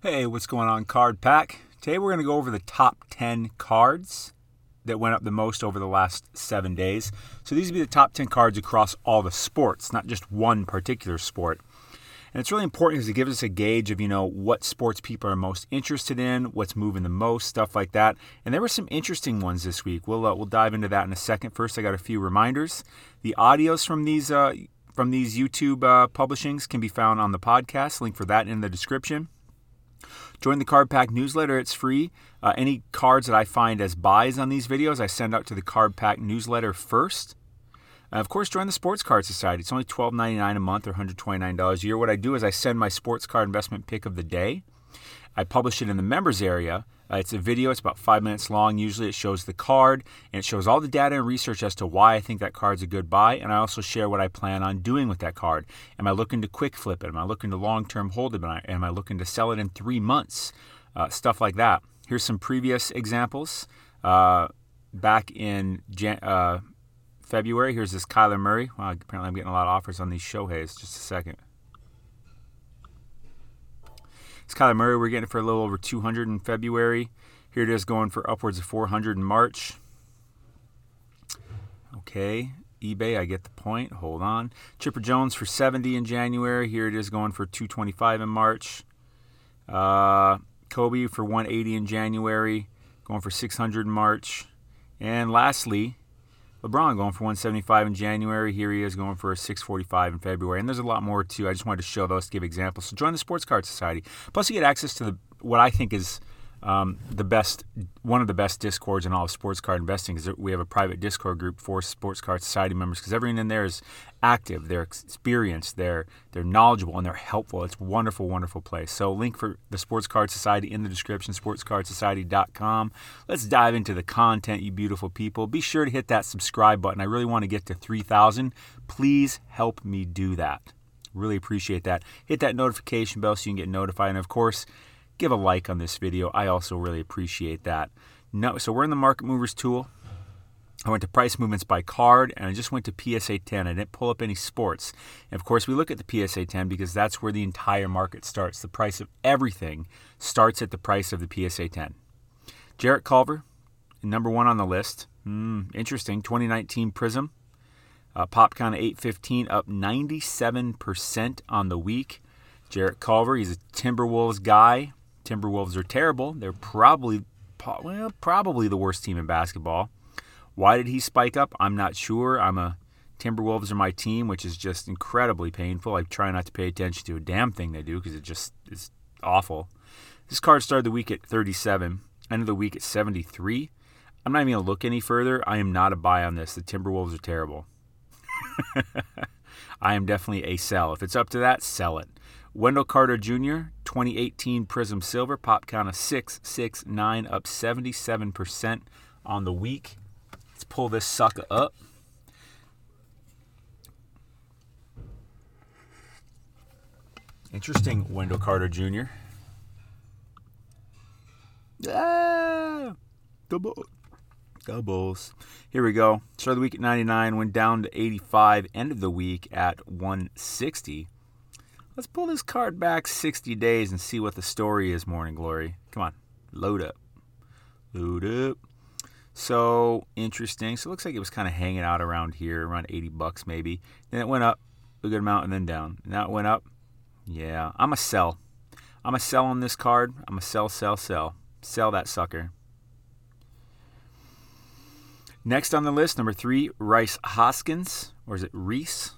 Hey, what's going on, Card Pack? Today we're going to go over the top 10 cards that went up the most over the last seven days. So these would be the top 10 cards across all the sports, not just one particular sport. And it's really important because it gives us a gauge of, you know, what sports people are most interested in, what's moving the most, stuff like that. And there were some interesting ones this week. We'll, uh, we'll dive into that in a second. First, I got a few reminders. The audios from these, uh, from these YouTube uh, publishings can be found on the podcast. Link for that in the description. Join the Card Pack newsletter, it's free. Uh, any cards that I find as buys on these videos, I send out to the Card Pack newsletter first. Uh, of course, join the Sports Card Society. It's only $12.99 a month or $129 a year. What I do is I send my sports card investment pick of the day. I publish it in the members area. Uh, it's a video, it's about five minutes long. Usually, it shows the card and it shows all the data and research as to why I think that card's a good buy. And I also share what I plan on doing with that card. Am I looking to quick flip it? Am I looking to long term hold it? Am I, am I looking to sell it in three months? Uh, stuff like that. Here's some previous examples. Uh, back in Jan- uh, February, here's this Kyler Murray. Wow, apparently I'm getting a lot of offers on these Shoheis. Just a second. It's Kyler Murray. We're getting it for a little over 200 in February. Here it is going for upwards of 400 in March. Okay, eBay, I get the point. Hold on. Chipper Jones for 70 in January. Here it is going for 225 in March. Uh, Kobe for 180 in January, going for 600 in March. And lastly, LeBron going for 175 in January. Here he is going for a 645 in February. And there's a lot more too. I just wanted to show those to give examples. So join the Sports Card Society. Plus, you get access to the what I think is um, the best, one of the best discords in all of sports card investing is that we have a private Discord group for Sports Card Society members because everyone in there is active, they're experienced, they're they're knowledgeable, and they're helpful. It's wonderful, wonderful place. So, link for the Sports Card Society in the description, sportscardsociety.com. Let's dive into the content, you beautiful people. Be sure to hit that subscribe button. I really want to get to 3,000. Please help me do that. Really appreciate that. Hit that notification bell so you can get notified. And of course, give a like on this video. I also really appreciate that. No, so we're in the Market Movers tool. I went to price movements by card and I just went to PSA 10. I didn't pull up any sports. And of course, we look at the PSA 10 because that's where the entire market starts. The price of everything starts at the price of the PSA 10. Jarrett Culver, number one on the list. Hmm, interesting. 2019 Prism. Uh, pop count of 815, up 97% on the week. Jarrett Culver, he's a Timberwolves guy. Timberwolves are terrible. They're probably well, probably the worst team in basketball. Why did he spike up? I'm not sure. I'm a Timberwolves are my team, which is just incredibly painful. I try not to pay attention to a damn thing they do because it just is awful. This card started the week at 37, end of the week at 73. I'm not even going to look any further. I am not a buy on this. The Timberwolves are terrible. I am definitely a sell. If it's up to that, sell it. Wendell Carter Jr., 2018 Prism Silver, pop count of 669, up 77% on the week. Let's pull this sucker up. Interesting, Wendell Carter Jr. Ah, double, doubles. Here we go. Start the week at 99, went down to 85, end of the week at 160. Let's pull this card back 60 days and see what the story is, Morning Glory. Come on, load up. Load up. So interesting. So it looks like it was kind of hanging out around here, around 80 bucks maybe. Then it went up a good amount and then down. Now it went up. Yeah, I'm a sell. I'm a sell on this card. I'm a sell, sell, sell. Sell that sucker. Next on the list, number three, Rice Hoskins, or is it Reese?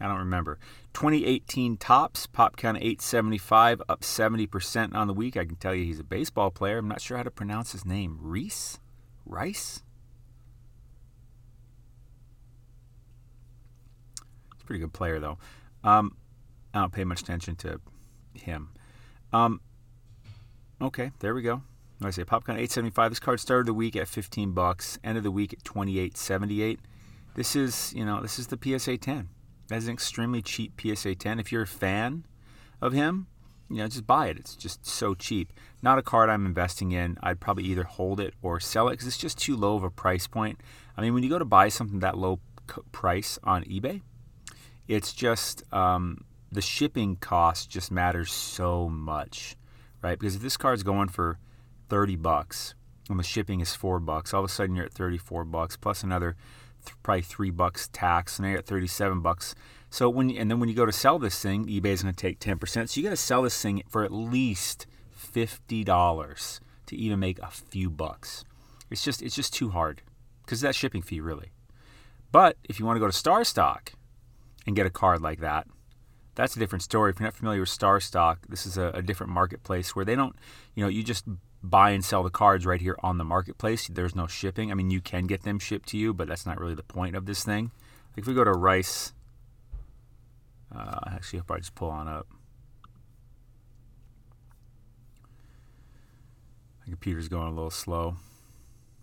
I don't remember. 2018 Topps, pop count 875, up 70% on the week. I can tell you he's a baseball player. I'm not sure how to pronounce his name. Reese? Rice? He's a pretty good player, though. Um, I don't pay much attention to him. Um, okay, there we go. I say pop count 875. This card started the week at 15 bucks, end of the week at 28.78. This is, you know, this is the PSA 10. That's an extremely cheap PSA 10. If you're a fan of him, you know, just buy it. It's just so cheap. Not a card I'm investing in. I'd probably either hold it or sell it because it's just too low of a price point. I mean, when you go to buy something that low price on eBay, it's just um, the shipping cost just matters so much. right? Because if this card's going for 30 bucks and the shipping is four bucks, all of a sudden you're at 34 bucks plus another th- probably three bucks tax, and you're at 37 bucks. So when and then when you go to sell this thing, eBay's going to take 10%. So you got to sell this thing for at least fifty dollars to even make a few bucks. It's just it's just too hard because that shipping fee really. But if you want to go to StarStock and get a card like that, that's a different story. If you're not familiar with StarStock, this is a, a, different marketplace where they don't, you know, you just buy and sell the cards right here on the marketplace. There's no shipping. I mean, you can get them shipped to you, but that's not really the point of this thing. If we go to Rice, uh, actually, I'll probably just pull on up. My computer's going a little slow.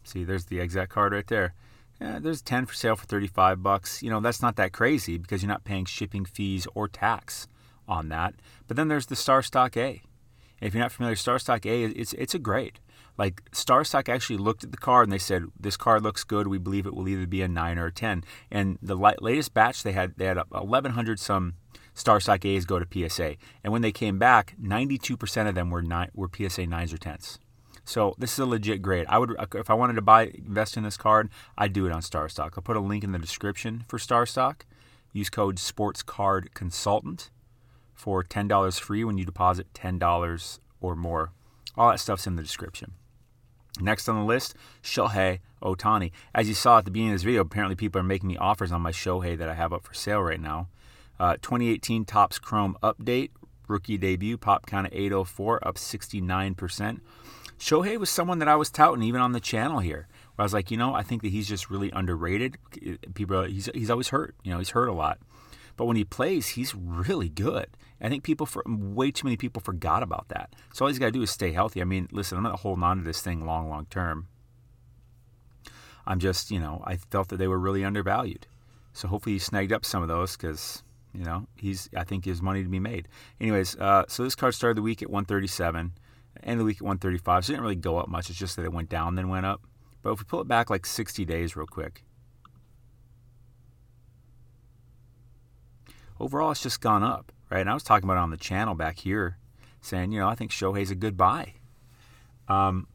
See, there's the exact card right there. Yeah, there's 10 for sale for 35 bucks. You know, that's not that crazy because you're not paying shipping fees or tax on that. But then there's the StarStock A. If you're not familiar, with StarStock A, it's it's a grade. Like StarStock actually looked at the card and they said, "This card looks good. We believe it will either be a nine or a 10. And the latest batch they had, they had 1,100 some StarStock A's go to PSA. And when they came back, 92% of them were nine, were PSA nines or tens. So this is a legit grade. I would, if I wanted to buy, invest in this card, I'd do it on StarStock. I'll put a link in the description for StarStock. Use code SportsCardConsultant for ten dollars free when you deposit ten dollars or more. All that stuff's in the description. Next on the list, Shohei Ohtani. As you saw at the beginning of this video, apparently people are making me offers on my Shohei that I have up for sale right now. Uh, 2018 Topps Chrome Update, rookie debut, pop count of 804, up 69%. Shohei was someone that I was touting even on the channel here. Where I was like, you know, I think that he's just really underrated. People, he's he's always hurt. You know, he's hurt a lot, but when he plays, he's really good. I think people, for way too many people, forgot about that. So all he's got to do is stay healthy. I mean, listen, I'm not holding on to this thing long, long term. I'm just, you know, I felt that they were really undervalued. So hopefully he snagged up some of those because, you know, he's I think there's money to be made. Anyways, uh, so this card started the week at 137 end the week at 135. So it didn't really go up much. It's just that it went down, then went up. But if we pull it back like 60 days real quick, overall it's just gone up, right? And I was talking about it on the channel back here, saying, you know, I think Shohei's a good buy. Um,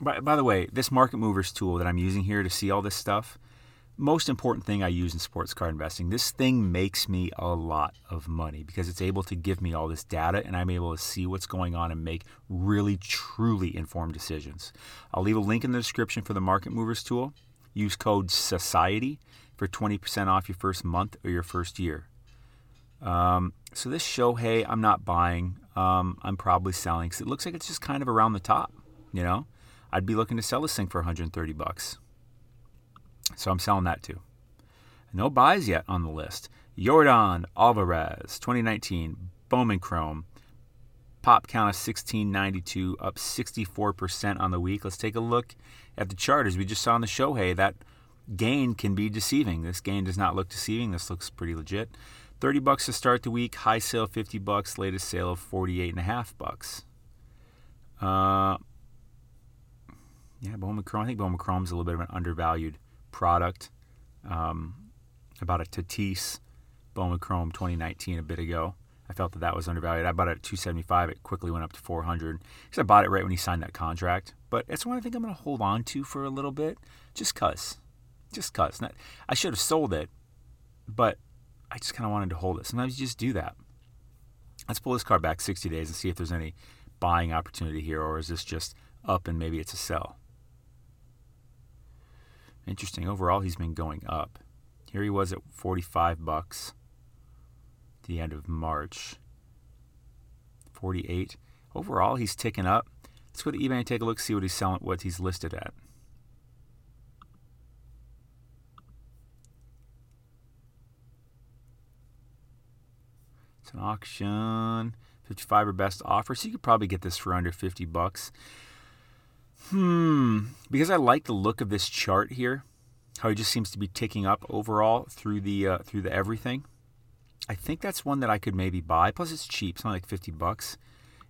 by, by the way, this market movers tool that I'm using here to see all this stuff, most important thing I use in sports card investing. This thing makes me a lot of money because it's able to give me all this data and I'm able to see what's going on and make really, truly informed decisions. I'll leave a link in the description for the Market Movers tool. Use code SOCIETY for 20% off your first month or your first year. Um, so this Shohei, I'm not buying. Um, I'm probably selling because it looks like it's just kind of around the top. You know, I'd be looking to sell this thing for 130 bucks. So I'm selling that too. No buys yet on the list. Jordan Alvarez, 2019, Bowman Chrome. Pop count of 1692, up 64% on the week. Let's take a look at the chart. As we just saw in the Shohei, that gain can be deceiving. This gain does not look deceiving. This looks pretty legit. 30 bucks to start the week, high sale 50 bucks, latest sale of 48 and a half bucks. Uh, yeah, Bowman Chrome. I think Bowman Chrome is a little bit of an undervalued product um, about a Tatis Bowman Chrome 2019 a bit ago. I felt that that was undervalued. I bought it at 275. It quickly went up to 400 because I bought it right when he signed that contract. But it's one I think I'm going to hold on to for a little bit, just cause, just cause. Not, I should have sold it, but I just kind of wanted to hold it. Sometimes you just do that. Let's pull this card back 60 days and see if there's any buying opportunity here, or is this just up and maybe it's a sell? Interesting. Overall, he's been going up. Here he was at 45 bucks the end of March. 48. Overall, he's ticking up. Let's go to eBay and take a look, see what he's selling, what he's listed at. An auction. 55 or best offer. So you could probably get this for under 50 bucks. Hmm. Because I like the look of this chart here, how it just seems to be ticking up overall through the uh, through the everything. I think that's one that I could maybe buy. Plus, it's cheap. Only like fifty bucks.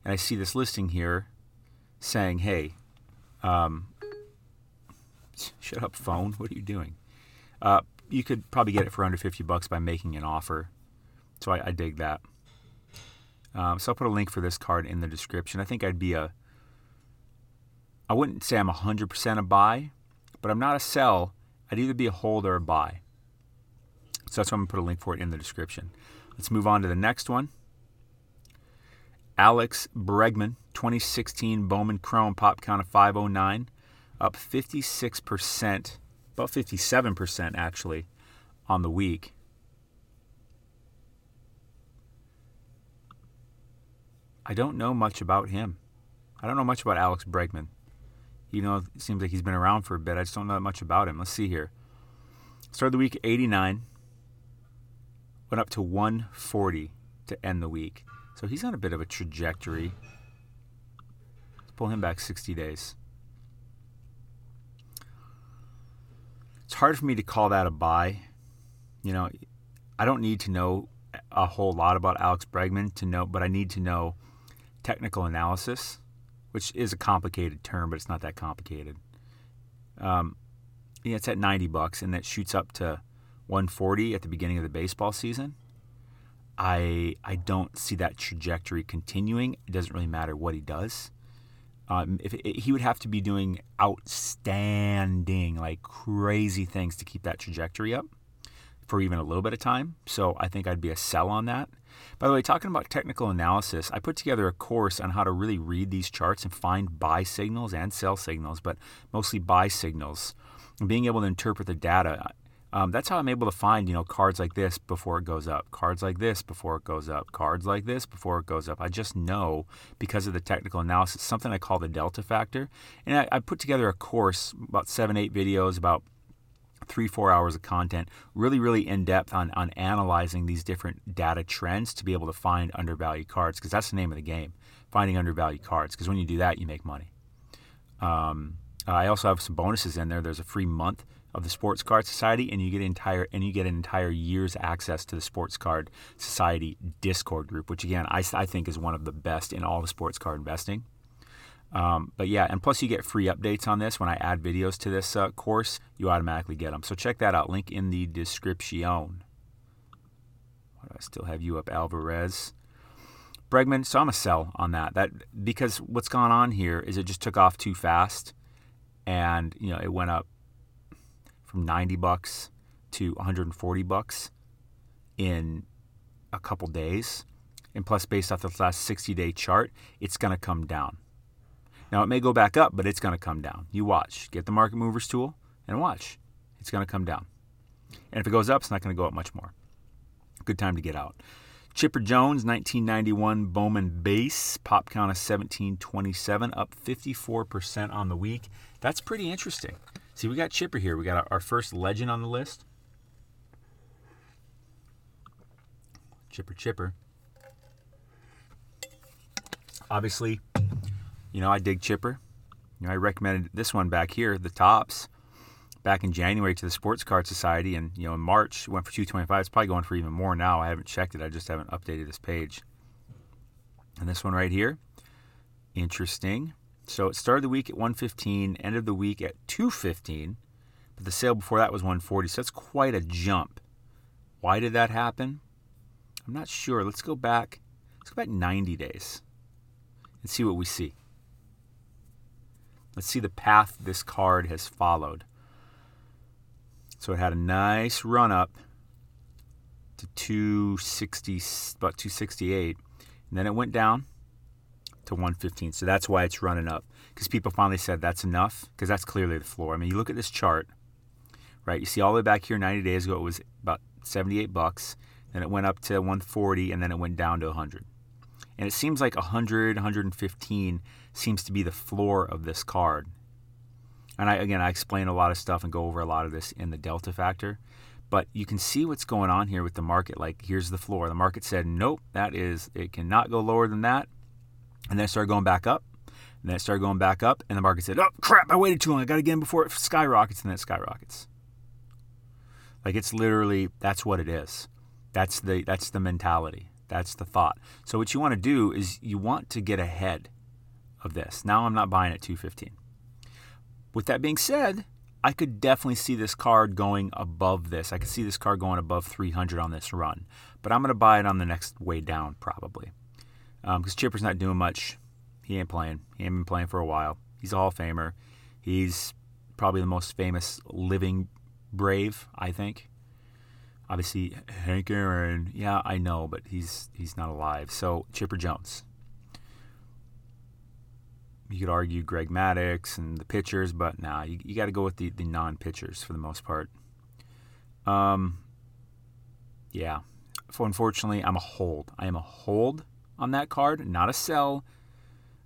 And I see this listing here saying, "Hey, um, shut up, phone. What are you doing?" Uh, you could probably get it for under fifty bucks by making an offer. So I, I dig that. Um, so I'll put a link for this card in the description. I think I'd be a, I wouldn't say I'm 100% a buy, but I'm not a sell. I'd either be a hold or a buy. So that's why I'm going to put a link for it in the description. Let's move on to the next one. Alex Bregman, 2016 Bowman Chrome pop count of 509, up 56%, about 57% actually, on the week. I don't know much about him. I don't know much about Alex Bregman. You know, it seems like he's been around for a bit. I just don't know that much about him. Let's see here. Started the week 89, went up to 140 to end the week. So he's on a bit of a trajectory. Let's pull him back 60 days. It's hard for me to call that a buy. You know, I don't need to know a whole lot about Alex Bregman to know, but I need to know technical analysis, which is a complicated term, but it's not that complicated. Um, yeah, it's at 90 bucks, and that shoots up to 140 at the beginning of the baseball season. I I don't see that trajectory continuing. It doesn't really matter what he does. Um, if it, he would have to be doing outstanding, like crazy things to keep that trajectory up for even a little bit of time. So I think I'd be a sell on that. By the way, talking about technical analysis, I put together a course on how to really read these charts and find buy signals and sell signals, but mostly buy signals. And being able to interpret the data. Um, that's how I'm able to find, you know, cards like this before it goes up, cards like this before it goes up, cards like this before it goes up. I just know because of the technical analysis, something I call the delta factor. And I, I put together a course, about seven, eight videos, about three, four hours of content, really, really in depth on, on analyzing these different data trends to be able to find undervalued cards, because that's the name of the game, finding undervalued cards. Because when you do that, you make money. Um, I also have some bonuses in there. There's a free month of the Sports Card Society, and you get entire and you get an entire year's access to the Sports Card Society Discord group, which again I, I think is one of the best in all the sports card investing. Um, but yeah, and plus you get free updates on this when I add videos to this uh, course. You automatically get them. So check that out. Link in the description. Why do I still have you up, Alvarez? Bregman. So I'm a sell on that. That because what's gone on here is it just took off too fast, and you know it went up from 90 bucks to 140 bucks in a couple days. And plus, based off the last 60 day chart, it's going to come down. Now, it may go back up, but it's going to come down. You watch. Get the market movers tool and watch. It's going to come down. And if it goes up, it's not going to go up much more. Good time to get out. Chipper Jones, 1991 Bowman base, pop count of 1727, up 54% on the week. That's pretty interesting. See, we got Chipper here. We got our first legend on the list. Chipper Chipper. Obviously, you know, I dig Chipper. You know, I recommended this one back here, the Topps, back in January to the Sports Card Society, and you know, in March went for 225. It's probably going for even more now. I haven't checked it. I just haven't updated this page. And this one right here, interesting. So it started the week at 115, ended the week at 215, but the sale before that was 140. So that's quite a jump. Why did that happen? I'm not sure. Let's go back. Let's go back 90 days and see what we see. Let's see the path this card has followed. So it had a nice run up to 260, about 268, and then it went down to 115. So that's why it's running up because people finally said that's enough because that's clearly the floor. I mean, you look at this chart, right? You see all the way back here 90 days ago it was about 78 bucks, then it went up to 140 and then it went down to 100. And it seems like 100, 115 seems to be the floor of this card. And I again, I explain a lot of stuff and go over a lot of this in the delta factor. But you can see what's going on here with the market. Like, here's the floor. The market said, nope, that is, it cannot go lower than that. And then it started going back up. And then it started going back up. And the market said, oh, crap, I waited too long. I got to get in before it skyrockets. And then it skyrockets. Like, it's literally, that's what it is. That's the, that's the mentality. That's the thought. So, what you want to do is you want to get ahead of this. Now, I'm not buying at 215. With that being said, I could definitely see this card going above this. I could see this card going above 300 on this run, but I'm going to buy it on the next way down probably. because um, Chipper's not doing much. He ain't playing. He ain't been playing for a while. He's a Hall of Famer. He's probably the most famous living Brave, I think. Obviously, Hank Aaron. Yeah, I know, but he's he's not alive. So Chipper Jones. You could argue Greg Maddux and the pitchers, but nah, you, you got to go with the, the non pitchers for the most part. Um, yeah. Unfortunately, I'm a hold. I am a hold on that card, not a sell.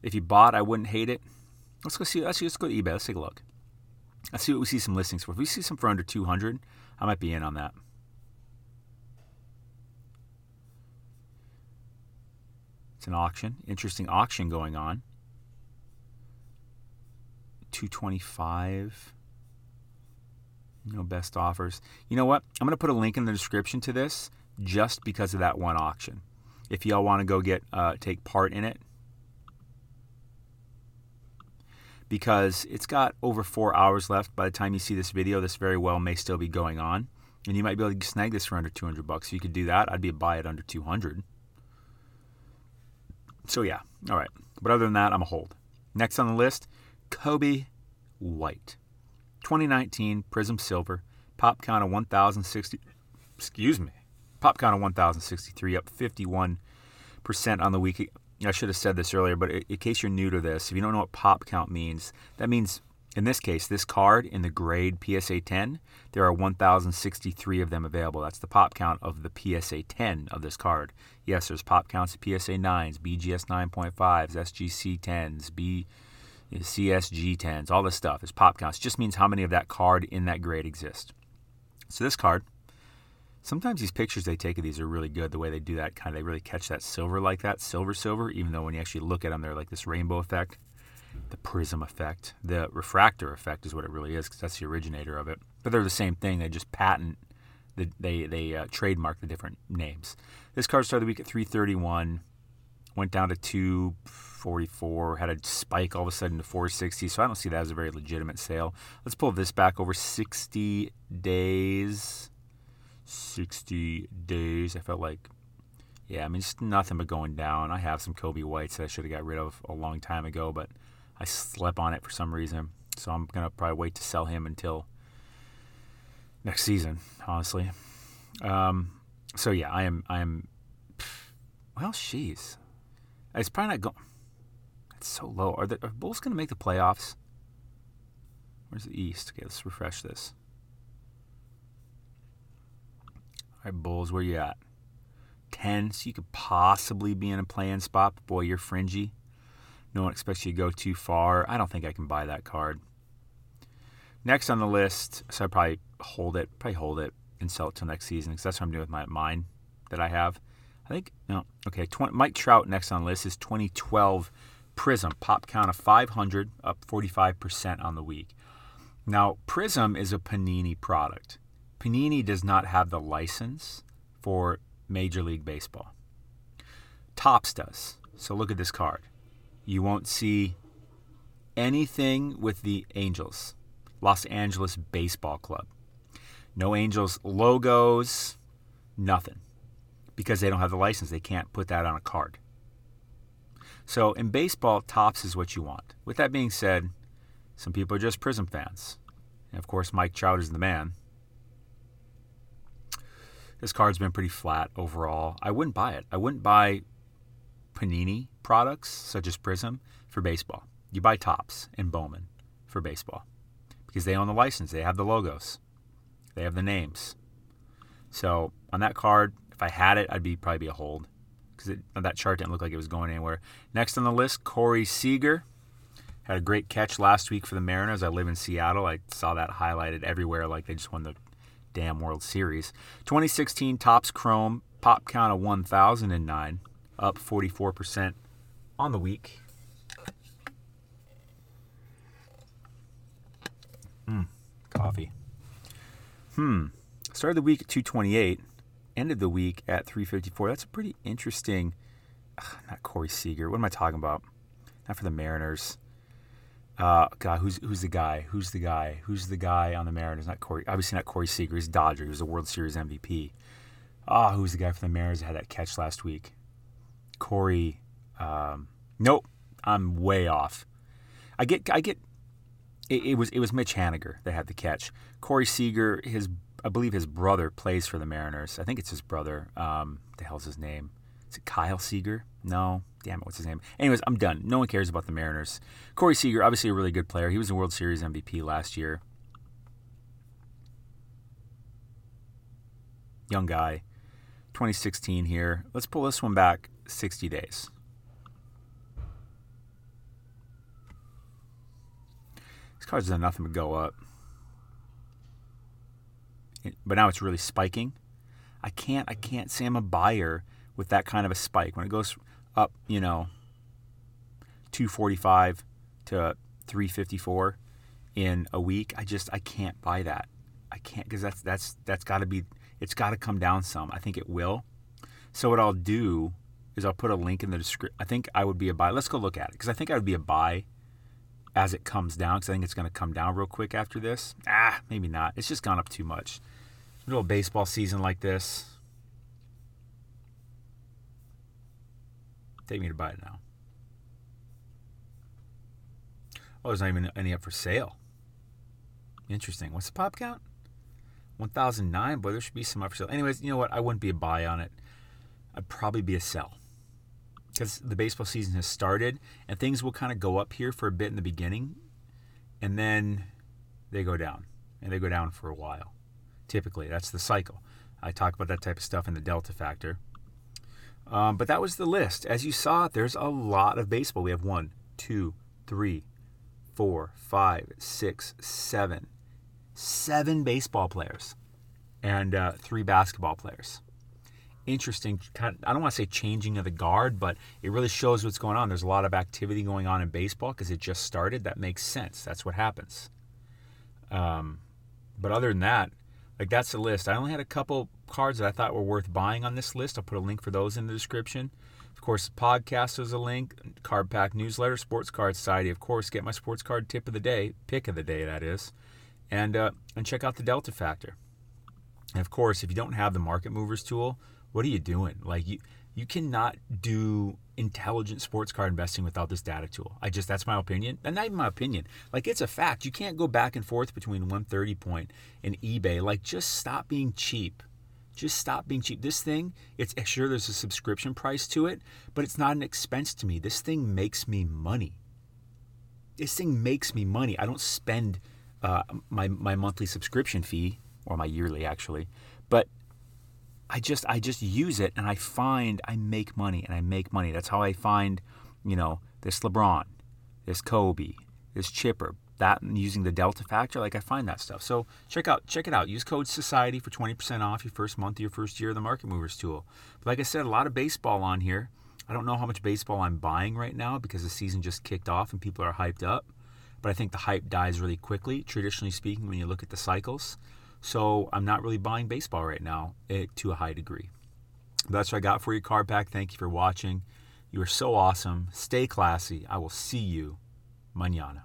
If you bought, I wouldn't hate it. Let's go see. Let's, let's go to eBay. Let's take a look. Let's see what we see some listings for. If we see some for under 200, I might be in on that. It's an auction. Interesting auction going on. 225 no best offers. You know what? I'm going to put a link in the description to this just because of that one auction. If y'all want to go get uh, take part in it, because it's got over four hours left. By the time you see this video, this very well may still be going on, and you might be able to snag this for under 200 bucks. If you could do that, I'd be a buy it under 200. So yeah, all right. But other than that, I'm a hold. Next on the list, Coby White. 2019 Prism Silver, pop count of 1,060. Excuse me, pop count of 1,063, up 51% on the week. I should have said this earlier, but in case you're new to this, if you don't know what pop count means, that means in this case, this card in the grade PSA 10, there are 1,063 of them available. That's the pop count of the PSA 10 of this card. Yes, there's pop counts of PSA 9s, BGS 9.5s, SGC 10s, B CSG 10s, all this stuff is pop counts. It just means how many of that card in that grade exist. So this card, sometimes these pictures they take of these are really good. The way they do that, kind of they really catch that silver like that, silver silver. Even though when you actually look at them, they're like this rainbow effect, the prism effect, the refractor effect is what it really is because that's the originator of it. But they're the same thing. They just patent, the, they they uh, trademark the different names. This card started the week at 331, went down to 244, had a spike all of a sudden to 460. So I don't see that as a very legitimate sale. Let's pull this back over 60 days. 60 days. I felt like, yeah, I mean, just nothing but going down. I have some Coby Whites that I should have got rid of a long time ago, but I slept on it for some reason. So I'm going to probably wait to sell him until next season, honestly. Um, so yeah, I am, I am, well, she's, it's probably not going, it's so low. Are the are Bulls going to make the playoffs? Where's the East? Okay, let's refresh this. All right, Bulls, where you at? 10, so you could possibly be in a play-in spot. But boy, you're fringy. No one expects you to go too far. I don't think I can buy that card. Next on the list, so I probably hold it, probably hold it and sell it till next season because that's what I'm doing with my mine that I have. I think no, okay. 20, Mike Trout next on the list is 2012 Prism, pop count of 500, up 45% on the week. Now, Prism is a Panini product. Panini does not have the license for Major League Baseball. Topps does. So look at this card. You won't see anything with the Angels, Los Angeles Baseball Club. No Angels logos, nothing. Because they don't have the license. They can't put that on a card. So in baseball, Topps is what you want. With that being said, some people are just Prism fans. And of course, Mike Trout is the man. This card's been pretty flat overall. I wouldn't buy it. I wouldn't buy Panini products such as Prism for baseball. You buy Topps and Bowman for baseball because they own the license. They have the logos, they have the names. So on that card, if I had it, I'd be probably be a hold because that chart didn't look like it was going anywhere. Next on the list, Corey Seager. Had a great catch last week for the Mariners. I live in Seattle. I saw that highlighted everywhere like they just won the damn World Series. 2016 Topps Chrome, pop count of 1,009, up 44% on the week. Hmm, coffee. Hmm. Started the week at 228 ended the week at 354. That's a pretty interesting. Ugh, not Corey Seager. What am I talking about? Not for the Mariners. Uh, God, who's who's the guy? Who's the guy? Who's the guy on the Mariners? Not Corey. Obviously not Corey Seager. He's Dodger. He was a World Series MVP. Ah, who's the guy for the Mariners that had that catch last week? Corey. Um, nope, I'm way off. I get I get it, it, was it was Mitch Haniger that had the catch. Corey Seager, his I believe his brother plays for the Mariners. I think it's his brother. Um, the hell's his name? Is it Kyle Seager? No, damn it, what's his name? Anyways, I'm done. No one cares about the Mariners. Corey Seager, obviously a really good player. He was a World Series MVP last year. Young guy. 2016 here. Let's pull this one back 60 days. Card's done nothing but go up. But now it's really spiking. I can't I can't say I'm a buyer with that kind of a spike. When it goes up, you know, 245 to 354 in a week, I just I can't buy that. I can't because that's that's that's got to be it's got to come down some. I think it will. So what I'll do is I'll put a link in the description. I think I would be a buy. Let's go look at it because I think I would be a buy as it comes down because I think it's going to come down real quick after this. Ah, maybe not. It's just gone up too much. Little baseball season like this. Take me to buy it now. Oh, there's not even any up for sale. Interesting. What's the pop count? 1009. Boy, there should be some up for sale. Anyways, you know what? I wouldn't be a buy on it. I'd probably be a sell because the baseball season has started and things will kind of go up here for a bit in the beginning and then they go down and they go down for a while. Typically, that's the cycle. I talk about that type of stuff in the Delta Factor. Um, but that was the list. As you saw, there's a lot of baseball. We have one, two, three, four, five, six, seven, seven baseball players and uh, three basketball players. Interesting. Kind of, I don't want to say changing of the guard, but it really shows what's going on. There's a lot of activity going on in baseball because it just started. That makes sense. That's what happens. Um, but other than that, like that's the list. I only had a couple cards that I thought were worth buying on this list. I'll put a link for those in the description. Of course, the podcast is a link, Card Pack newsletter, Sports Card Society. Of course, get my sports card tip of the day, pick of the day, that is, and uh, and check out the Delta Factor. And of course, if you don't have the Market Movers tool, what are you doing? Like you you cannot do intelligent sports car investing without this data tool. I just that's my opinion. And not even my opinion. Like it's a fact. You can't go back and forth between 130 point and eBay. Like just stop being cheap. Just stop being cheap. This thing, it's sure there's a subscription price to it, but it's not an expense to me. This thing makes me money. This thing makes me money. I don't spend uh, my my monthly subscription fee or my yearly actually, but I just I just use it and I find I make money and I make money. That's how I find, you know, this LeBron, this Kobe, this Chipper, that using the Delta factor, like I find that stuff. So check out check it out. Use code Society for 20% off your first month of your first year of the Market Movers tool. But like I said, a lot of baseball on here. I don't know how much baseball I'm buying right now because the season just kicked off and people are hyped up. But I think the hype dies really quickly, traditionally speaking, when you look at the cycles. So I'm not really buying baseball right now eh, to a high degree. That's what I got for you, Card Pack. Thank you for watching. You are so awesome. Stay classy. I will see you mañana.